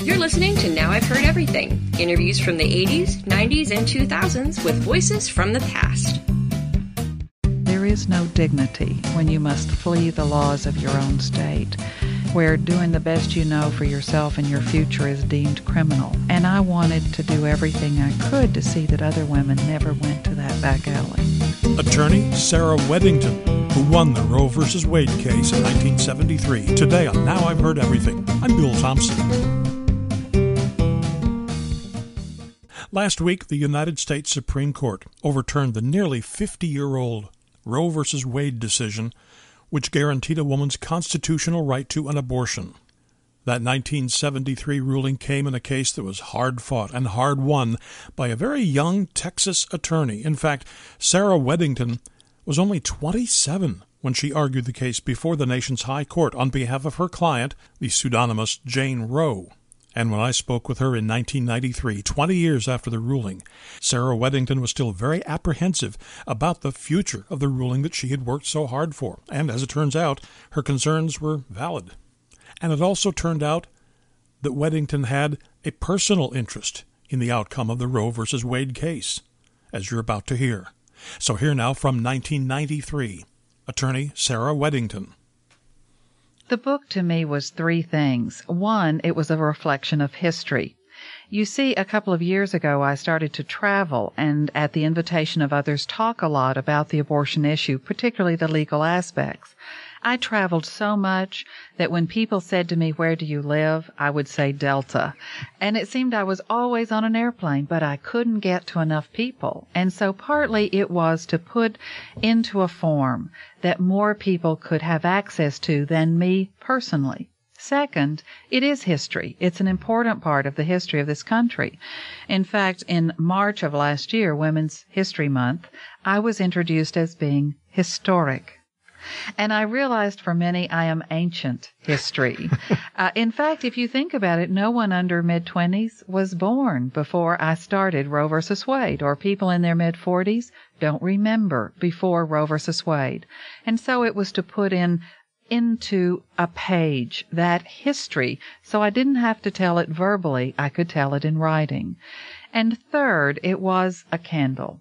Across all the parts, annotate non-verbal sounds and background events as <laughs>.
You're listening to Now I've Heard Everything interviews from the 80s, 90s, and 2000s with voices from the past. There is no dignity when you must flee the laws of your own state, where doing the best you know for yourself and your future is deemed criminal. And I wanted to do everything I could to see that other women never went to that back alley. Attorney Sarah Weddington, who won the Roe v. Wade case in 1973. Today on Now I've Heard Everything, I'm Bill Thompson. Last week, the United States Supreme Court overturned the nearly 50 year old Roe v. Wade decision, which guaranteed a woman's constitutional right to an abortion. That 1973 ruling came in a case that was hard fought and hard won by a very young Texas attorney. In fact, Sarah Weddington was only 27 when she argued the case before the nation's high court on behalf of her client, the pseudonymous Jane Roe. And when I spoke with her in 1993, 20 years after the ruling, Sarah Weddington was still very apprehensive about the future of the ruling that she had worked so hard for. And as it turns out, her concerns were valid. And it also turned out that Weddington had a personal interest in the outcome of the Roe v. Wade case, as you're about to hear. So here now from 1993, attorney Sarah Weddington. The book to me was three things. One, it was a reflection of history. You see, a couple of years ago, I started to travel and, at the invitation of others, talk a lot about the abortion issue, particularly the legal aspects. I traveled so much that when people said to me, Where do you live? I would say Delta. And it seemed I was always on an airplane, but I couldn't get to enough people. And so partly it was to put into a form that more people could have access to than me personally. Second, it is history. It's an important part of the history of this country. In fact, in March of last year, Women's History Month, I was introduced as being historic. And I realized for many I am ancient history. <laughs> uh, in fact, if you think about it, no one under mid 20s was born before I started Roe versus Wade, or people in their mid 40s don't remember before Roe versus Wade. And so it was to put in into a page that history so I didn't have to tell it verbally, I could tell it in writing. And third, it was a candle.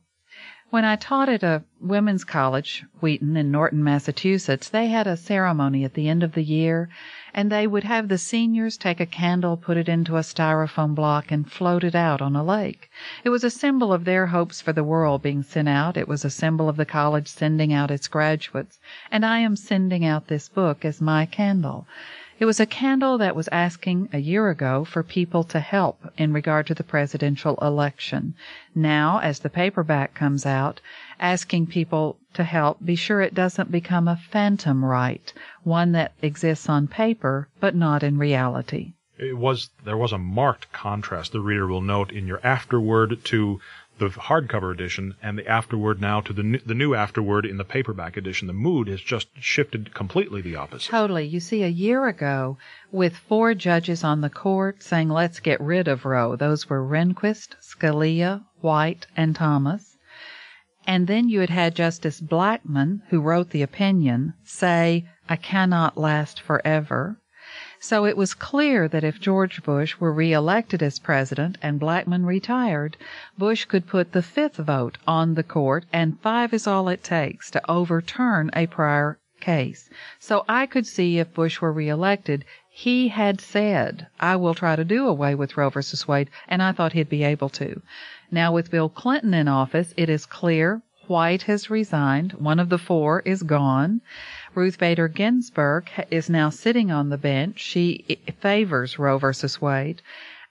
When I taught at a women's college, Wheaton in Norton, Massachusetts, they had a ceremony at the end of the year, and they would have the seniors take a candle, put it into a styrofoam block, and float it out on a lake. It was a symbol of their hopes for the world being sent out. It was a symbol of the college sending out its graduates. And I am sending out this book as my candle. It was a candle that was asking a year ago for people to help in regard to the presidential election. Now, as the paperback comes out, asking people to help be sure it doesn't become a phantom right, one that exists on paper but not in reality. It was there was a marked contrast the reader will note in your afterword to the hardcover edition and the afterword now to the new, the new afterword in the paperback edition. The mood has just shifted completely the opposite. Totally. You see, a year ago, with four judges on the court saying, let's get rid of Roe, those were Rehnquist, Scalia, White, and Thomas. And then you had had Justice Blackmun, who wrote the opinion, say, I cannot last forever. So it was clear that if George Bush were reelected as president and Blackmun retired, Bush could put the fifth vote on the court, and five is all it takes to overturn a prior case. So I could see if Bush were reelected, he had said, I will try to do away with Roe versus Wade, and I thought he'd be able to. Now with Bill Clinton in office, it is clear White has resigned. One of the four is gone. Ruth Bader Ginsburg is now sitting on the bench. She favors Roe versus Wade.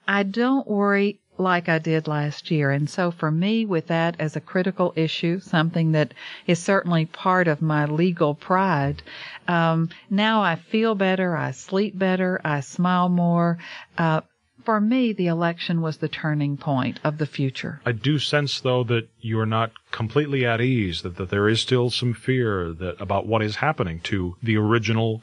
I don't worry like I did last year. And so for me, with that as a critical issue, something that is certainly part of my legal pride, um, now I feel better. I sleep better. I smile more. Uh, for me, the election was the turning point of the future. I do sense, though, that you are not completely at ease, that, that there is still some fear that about what is happening to the original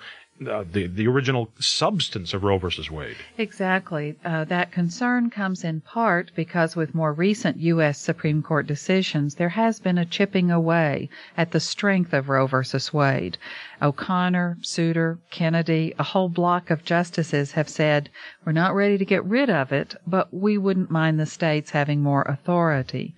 uh, the the original substance of Roe versus Wade. Exactly. Uh, that concern comes in part because with more recent U.S. Supreme Court decisions, there has been a chipping away at the strength of Roe versus Wade. O'Connor, Souter, Kennedy, a whole block of justices have said, we're not ready to get rid of it, but we wouldn't mind the states having more authority.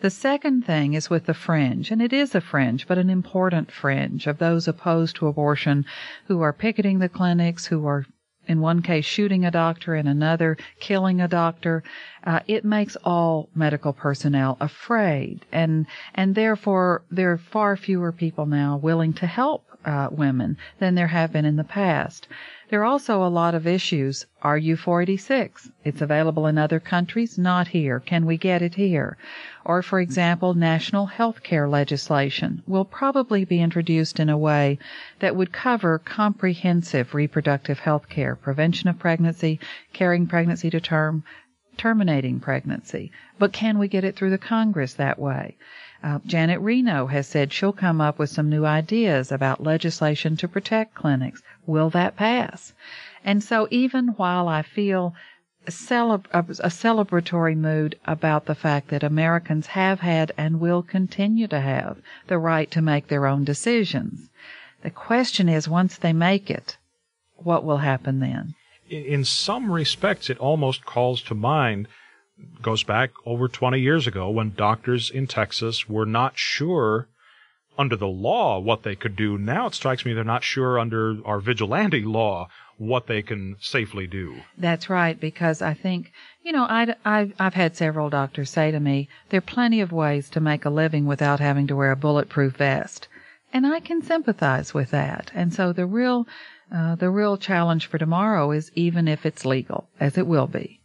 The second thing is with the fringe, and it is a fringe, but an important fringe of those opposed to abortion who are picketing the clinics, who are in one case shooting a doctor, in another killing a doctor. Uh, it makes all medical personnel afraid, and and therefore there are far fewer people now willing to help uh, women than there have been in the past. There are also a lot of issues. RU-486? It's available in other countries, not here. Can we get it here? Or, for example, national health care legislation will probably be introduced in a way that would cover comprehensive reproductive health care, prevention of pregnancy, carrying pregnancy to term, terminating pregnancy. But can we get it through the Congress that way? Uh, Janet Reno has said she'll come up with some new ideas about legislation to protect clinics. Will that pass? And so even while I feel a, a celebratory mood about the fact that Americans have had and will continue to have the right to make their own decisions, the question is once they make it, what will happen then? In some respects, it almost calls to mind goes back over 20 years ago when doctors in Texas were not sure under the law what they could do. Now it strikes me they're not sure under our vigilante law what they can safely do. That's right, because I think, you know, I, I, I've had several doctors say to me, there are plenty of ways to make a living without having to wear a bulletproof vest. And I can sympathize with that. And so the real, uh, the real challenge for tomorrow is even if it's legal, as it will be,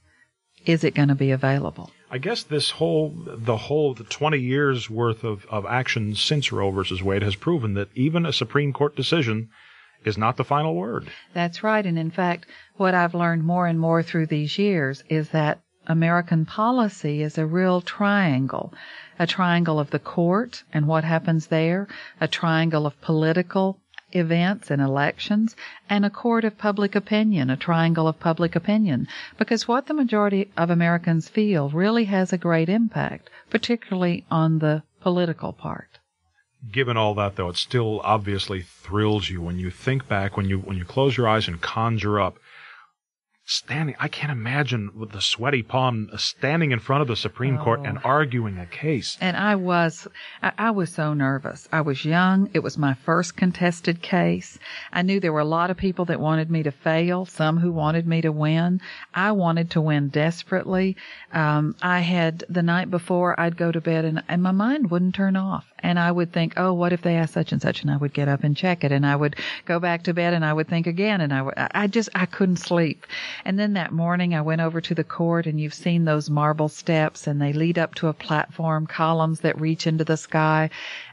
is it going to be available? I guess this whole, the whole, the 20 years worth of, of action since Roe versus Wade has proven that even a Supreme Court decision is not the final word. That's right. And in fact, what I've learned more and more through these years is that American policy is a real triangle. A triangle of the court and what happens there, a triangle of political events and elections, and a court of public opinion, a triangle of public opinion. Because what the majority of Americans feel really has a great impact, particularly on the political part. Given all that, though, it still obviously thrills you when you think back, when you when you close your eyes and conjure up standing. I can't imagine with the sweaty palm uh, standing in front of the Supreme oh. Court and oh. arguing a case. And I was, I, I, was so nervous. I was young. It was my first contested case. I knew there were a lot of people that wanted me to fail, some who wanted me to win. I wanted to win desperately. Um, I had the night before I'd go to bed and, and my mind wouldn't turn off. And I would think, oh, what if they ask such and such? And I would get up and check it. And I would go back to bed and I would think again. And I would, I just, I couldn't sleep. And then that morning I went over to the court and you've seen those marble steps and they lead up to a platform, columns that reach into the sky.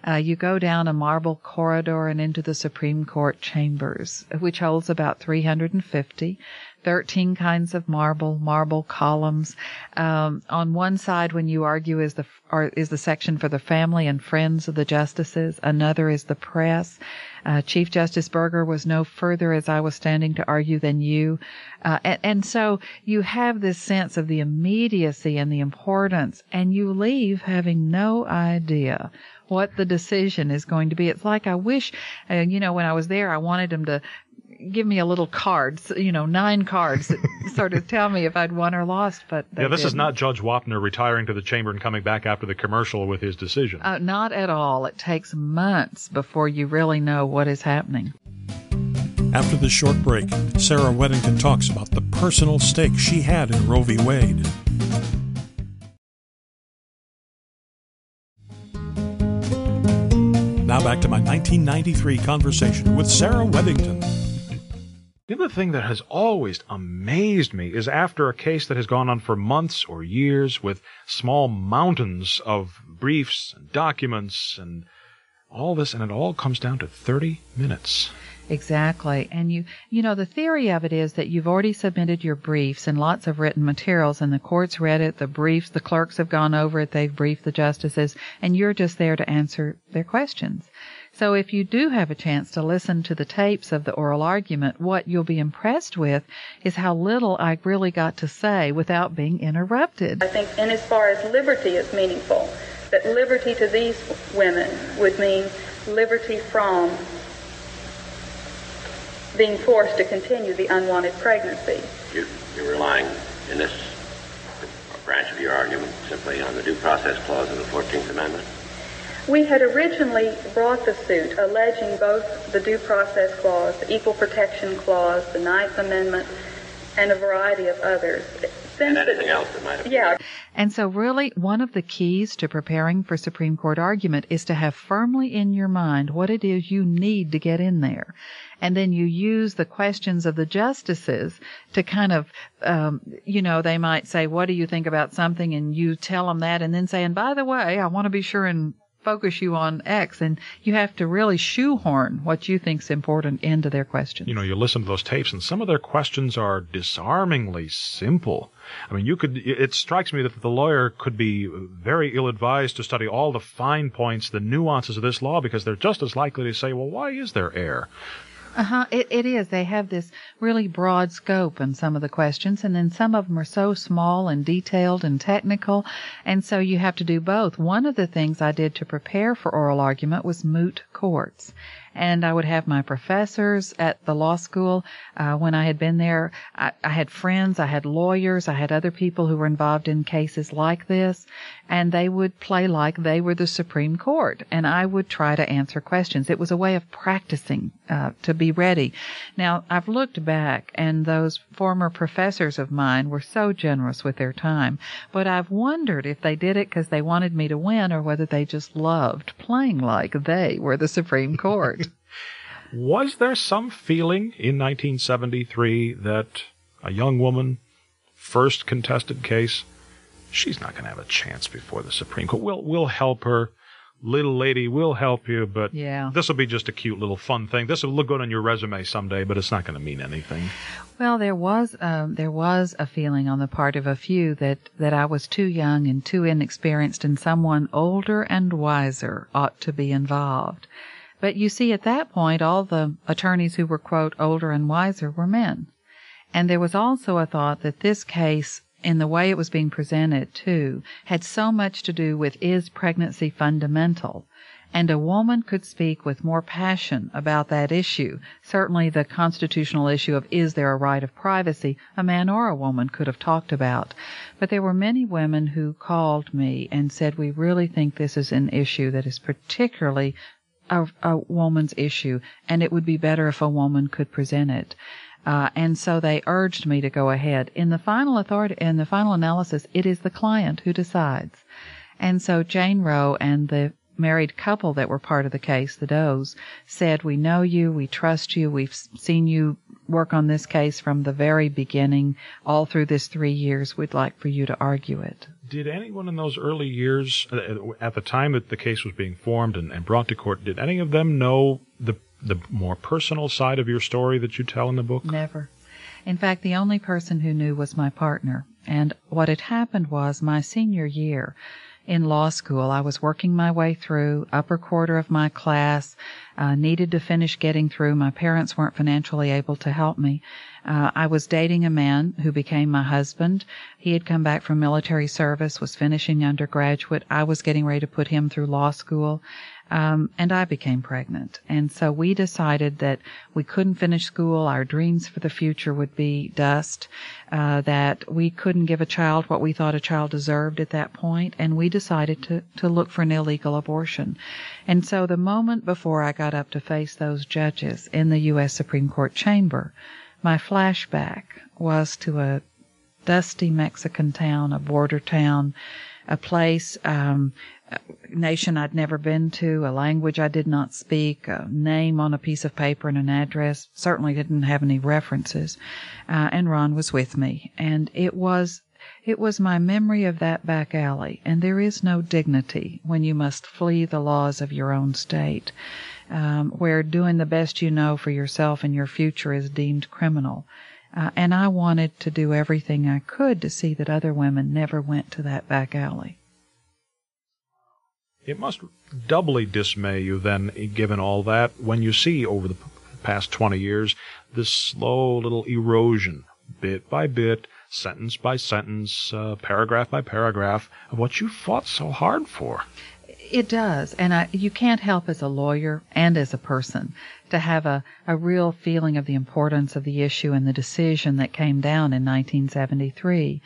Uh, you go down a marble corridor and into the Supreme Court chambers, which holds about 350. 13 kinds of marble, marble columns. Um, on one side, when you argue, is the is the section for the family and friends of the justices. Another is the press. Uh, Chief Justice Burger was no further as I was standing to argue than you, uh, and, and so you have this sense of the immediacy and the importance, and you leave having no idea what the decision is going to be. It's like I wish, uh, you know, when I was there, I wanted them to give me a little card, you know, nine cards that <laughs> sort of tell me if I'd won or lost. But yeah, this didn't. is not Judge Wapner retiring to the chamber and coming back after the commercial with his decision. Uh, not at all. It takes months before you really know what is happening. After this short break, Sarah Weddington talks about the personal stake she had in Roe v. Wade. Now back to my 1993 conversation with Sarah Weddington. The other thing that has always amazed me is after a case that has gone on for months or years with small mountains of briefs and documents and all this, and it all comes down to 30 minutes. Exactly. And you, you know, the theory of it is that you've already submitted your briefs and lots of written materials and the court's read it, the briefs, the clerks have gone over it, they've briefed the justices, and you're just there to answer their questions. So if you do have a chance to listen to the tapes of the oral argument, what you'll be impressed with is how little I really got to say without being interrupted. I think, in as far as liberty is meaningful, that liberty to these women would mean liberty from being forced to continue the unwanted pregnancy. You, you're relying in this branch of your argument simply on the due process clause of the 14th Amendment? We had originally brought the suit alleging both the due process clause, the equal protection clause, the Ninth Amendment, and a variety of others. Since and anything else that might have Yeah. And so, really, one of the keys to preparing for Supreme Court argument is to have firmly in your mind what it is you need to get in there. And then you use the questions of the justices to kind of, um, you know, they might say, What do you think about something? And you tell them that, and then say, And by the way, I want to be sure and focus you on X, and you have to really shoehorn what you think's important into their questions. You know, you listen to those tapes, and some of their questions are disarmingly simple. I mean, you could. It strikes me that the lawyer could be very ill-advised to study all the fine points, the nuances of this law, because they're just as likely to say, "Well, why is there error?" Uh huh. It, it is. They have this really broad scope in some of the questions, and then some of them are so small and detailed and technical, and so you have to do both. One of the things I did to prepare for oral argument was moot courts and I would have my professors at the law school. Uh, when I had been there, I, I had friends, I had lawyers, I had other people who were involved in cases like this, and they would play like they were the Supreme Court, and I would try to answer questions. It was a way of practicing uh, to be ready. Now, I've looked back, and those former professors of mine were so generous with their time, but I've wondered if they did it because they wanted me to win or whether they just loved playing like they were the Supreme Court. Was there some feeling in 1973 that a young woman, first contested case, she's not going to have a chance before the Supreme Court. We'll we'll help her, little lady. We'll help you, but Yeah. this will be just a cute little fun thing. This will look good on your resume someday, but it's not going to mean anything. Well, there was um, there was a feeling on the part of a few that that I was too young and too inexperienced, and someone older and wiser ought to be involved. But you see, at that point, all the attorneys who were quote older and wiser were men, and there was also a thought that this case. In the way it was being presented, too, had so much to do with is pregnancy fundamental? and a woman could speak with more passion about that issue. Certainly the constitutional issue of is there a right of privacy, a man or a woman could have talked about. But there were many women who called me and said, we really think this is an issue that is particularly a, a woman's issue, and it would be better if a woman could present it. Uh, and so they urged me to go ahead. In the final authority, in the final analysis, it is the client who decides. And so Jane Roe and the married couple that were part of the case, the Does, said, We know you, we trust you, we've seen you work on this case from the very beginning, all through this three years. We'd like for you to argue it. Did anyone in those early years, uh, at the time that the case was being formed and, and brought to court, did any of them know the the more personal side of your story that you tell in the book? Never. In fact, the only person who knew was my partner. And what had happened was my senior year in law school, I was working my way through upper quarter of my class, uh, needed to finish getting through. My parents weren't financially able to help me. Uh, I was dating a man who became my husband. He had come back from military service, was finishing undergraduate. I was getting ready to put him through law school. Um, and I became pregnant. And so we decided that we couldn't finish school. Our dreams for the future would be dust. Uh, that we couldn't give a child what we thought a child deserved at that point, and we decided to to look for an illegal abortion. And so the moment before I got up to face those judges in the U.S. Supreme Court chamber, my flashback was to a dusty Mexican town, a border town, a place, um, a nation I'd never been to, a language I did not speak, a name on a piece of paper and an address. Certainly didn't have any references. Uh, and Ron was with me. And it was, it was my memory of that back alley. And there is no dignity when you must flee the laws of your own state, um, where doing the best you know for yourself and your future is deemed criminal. Uh, and I wanted to do everything I could to see that other women never went to that back alley. It must doubly dismay you then, given all that, when you see over the past 20 years this slow little erosion, bit by bit, sentence by sentence, uh, paragraph by paragraph, of what you fought so hard for. It does, and I, you can't help as a lawyer and as a person to have a, a real feeling of the importance of the issue and the decision that came down in 1973.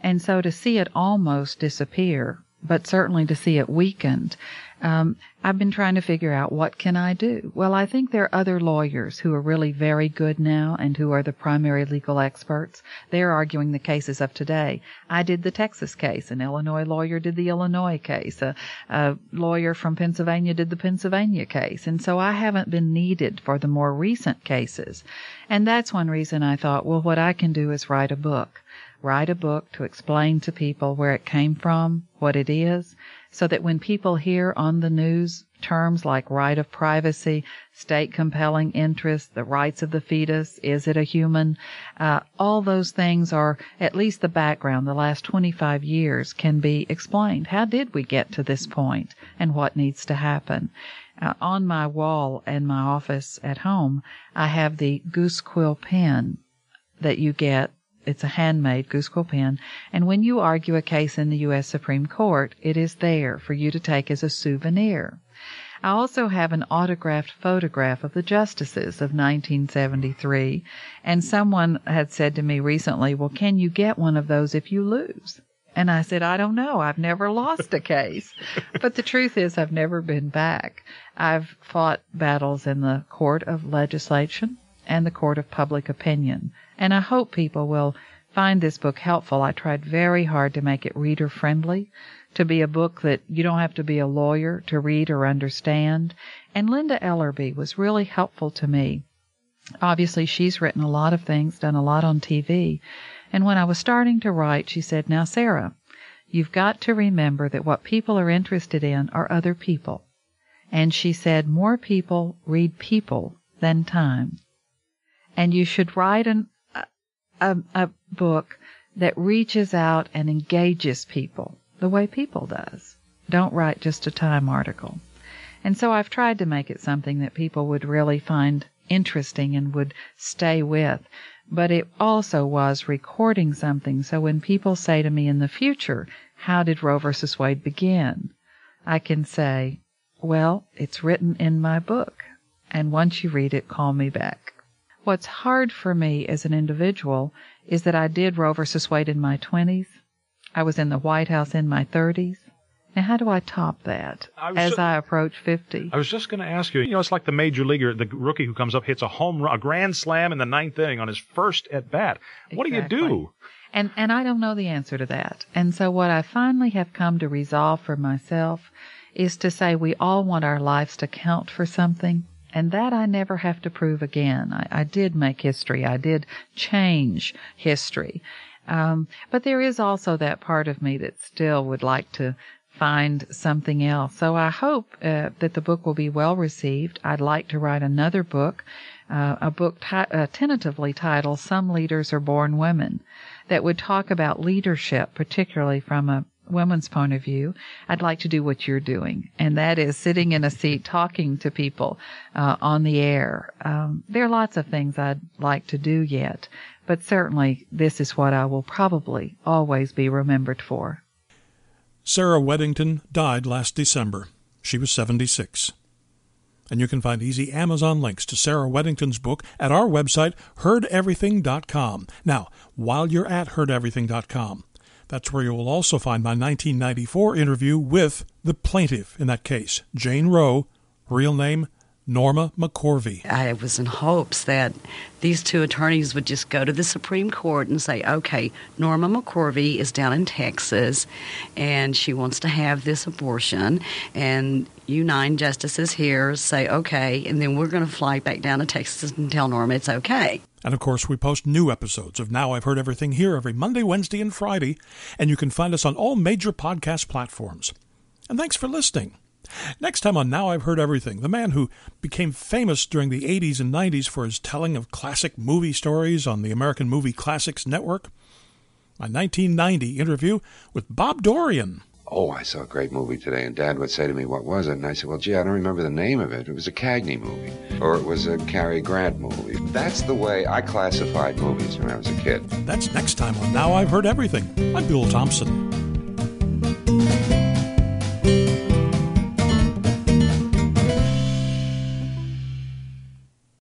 And so to see it almost disappear but certainly to see it weakened. Um, I've been trying to figure out what can I do. Well, I think there are other lawyers who are really very good now and who are the primary legal experts. They're arguing the cases of today. I did the Texas case. An Illinois lawyer did the Illinois case. A, a lawyer from Pennsylvania did the Pennsylvania case. And so I haven't been needed for the more recent cases. And that's one reason I thought, well, what I can do is write a book write a book to explain to people where it came from, what it is, so that when people hear on the news terms like right of privacy, state compelling interest, the rights of the fetus, is it a human, uh, all those things are at least the background, the last 25 years can be explained. How did we get to this point and what needs to happen? Uh, on my wall in my office at home, I have the goose quill pen that you get it's a handmade goose quill pen, and when you argue a case in the U.S. Supreme Court, it is there for you to take as a souvenir. I also have an autographed photograph of the justices of 1973, and someone had said to me recently, Well, can you get one of those if you lose? And I said, I don't know. I've never <laughs> lost a case. but the truth is, I've never been back. I've fought battles in the court of legislation and the court of public opinion. And I hope people will find this book helpful. I tried very hard to make it reader friendly, to be a book that you don't have to be a lawyer to read or understand. And Linda Ellerbee was really helpful to me. Obviously, she's written a lot of things, done a lot on TV. And when I was starting to write, she said, Now, Sarah, you've got to remember that what people are interested in are other people. And she said, More people read people than time. And you should write an, a, a book that reaches out and engages people the way people does. Don't write just a time article. And so I've tried to make it something that people would really find interesting and would stay with. But it also was recording something. So when people say to me in the future, how did Roe versus Wade begin? I can say, well, it's written in my book. And once you read it, call me back. What's hard for me as an individual is that I did Roe versus Wade in my 20s. I was in the White House in my 30s. Now, how do I top that I as I approach 50? I was just going to ask you, you know, it's like the major leaguer, the rookie who comes up, hits a home run, a grand slam in the ninth inning on his first at bat. What do you do? And, and I don't know the answer to that. And so what I finally have come to resolve for myself is to say we all want our lives to count for something. And that I never have to prove again. I, I did make history. I did change history. Um, but there is also that part of me that still would like to find something else. So I hope uh, that the book will be well received. I'd like to write another book, uh, a book t- uh, tentatively titled "Some Leaders Are Born Women," that would talk about leadership, particularly from a woman's point of view, I'd like to do what you're doing, and that is sitting in a seat talking to people uh, on the air. Um, there are lots of things I'd like to do yet, but certainly this is what I will probably always be remembered for. Sarah Weddington died last December. She was 76. And you can find easy Amazon links to Sarah Weddington's book at our website, heardeverything.com. Now, while you're at heardeverything.com, that's where you will also find my 1994 interview with the plaintiff in that case, Jane Roe, real name Norma McCorvey. I was in hopes that these two attorneys would just go to the Supreme Court and say, okay, Norma McCorvey is down in Texas and she wants to have this abortion. And you nine justices here say, okay, and then we're going to fly back down to Texas and tell Norma it's okay. And of course, we post new episodes of Now I've Heard Everything here every Monday, Wednesday, and Friday, and you can find us on all major podcast platforms. And thanks for listening. Next time on Now I've Heard Everything, the man who became famous during the 80s and 90s for his telling of classic movie stories on the American Movie Classics Network, my 1990 interview with Bob Dorian. Oh, I saw a great movie today. And Dad would say to me, What was it? And I said, Well, gee, I don't remember the name of it. It was a Cagney movie, or it was a Cary Grant movie. That's the way I classified movies when I was a kid. That's next time on Now I've Heard Everything. I'm Bill Thompson.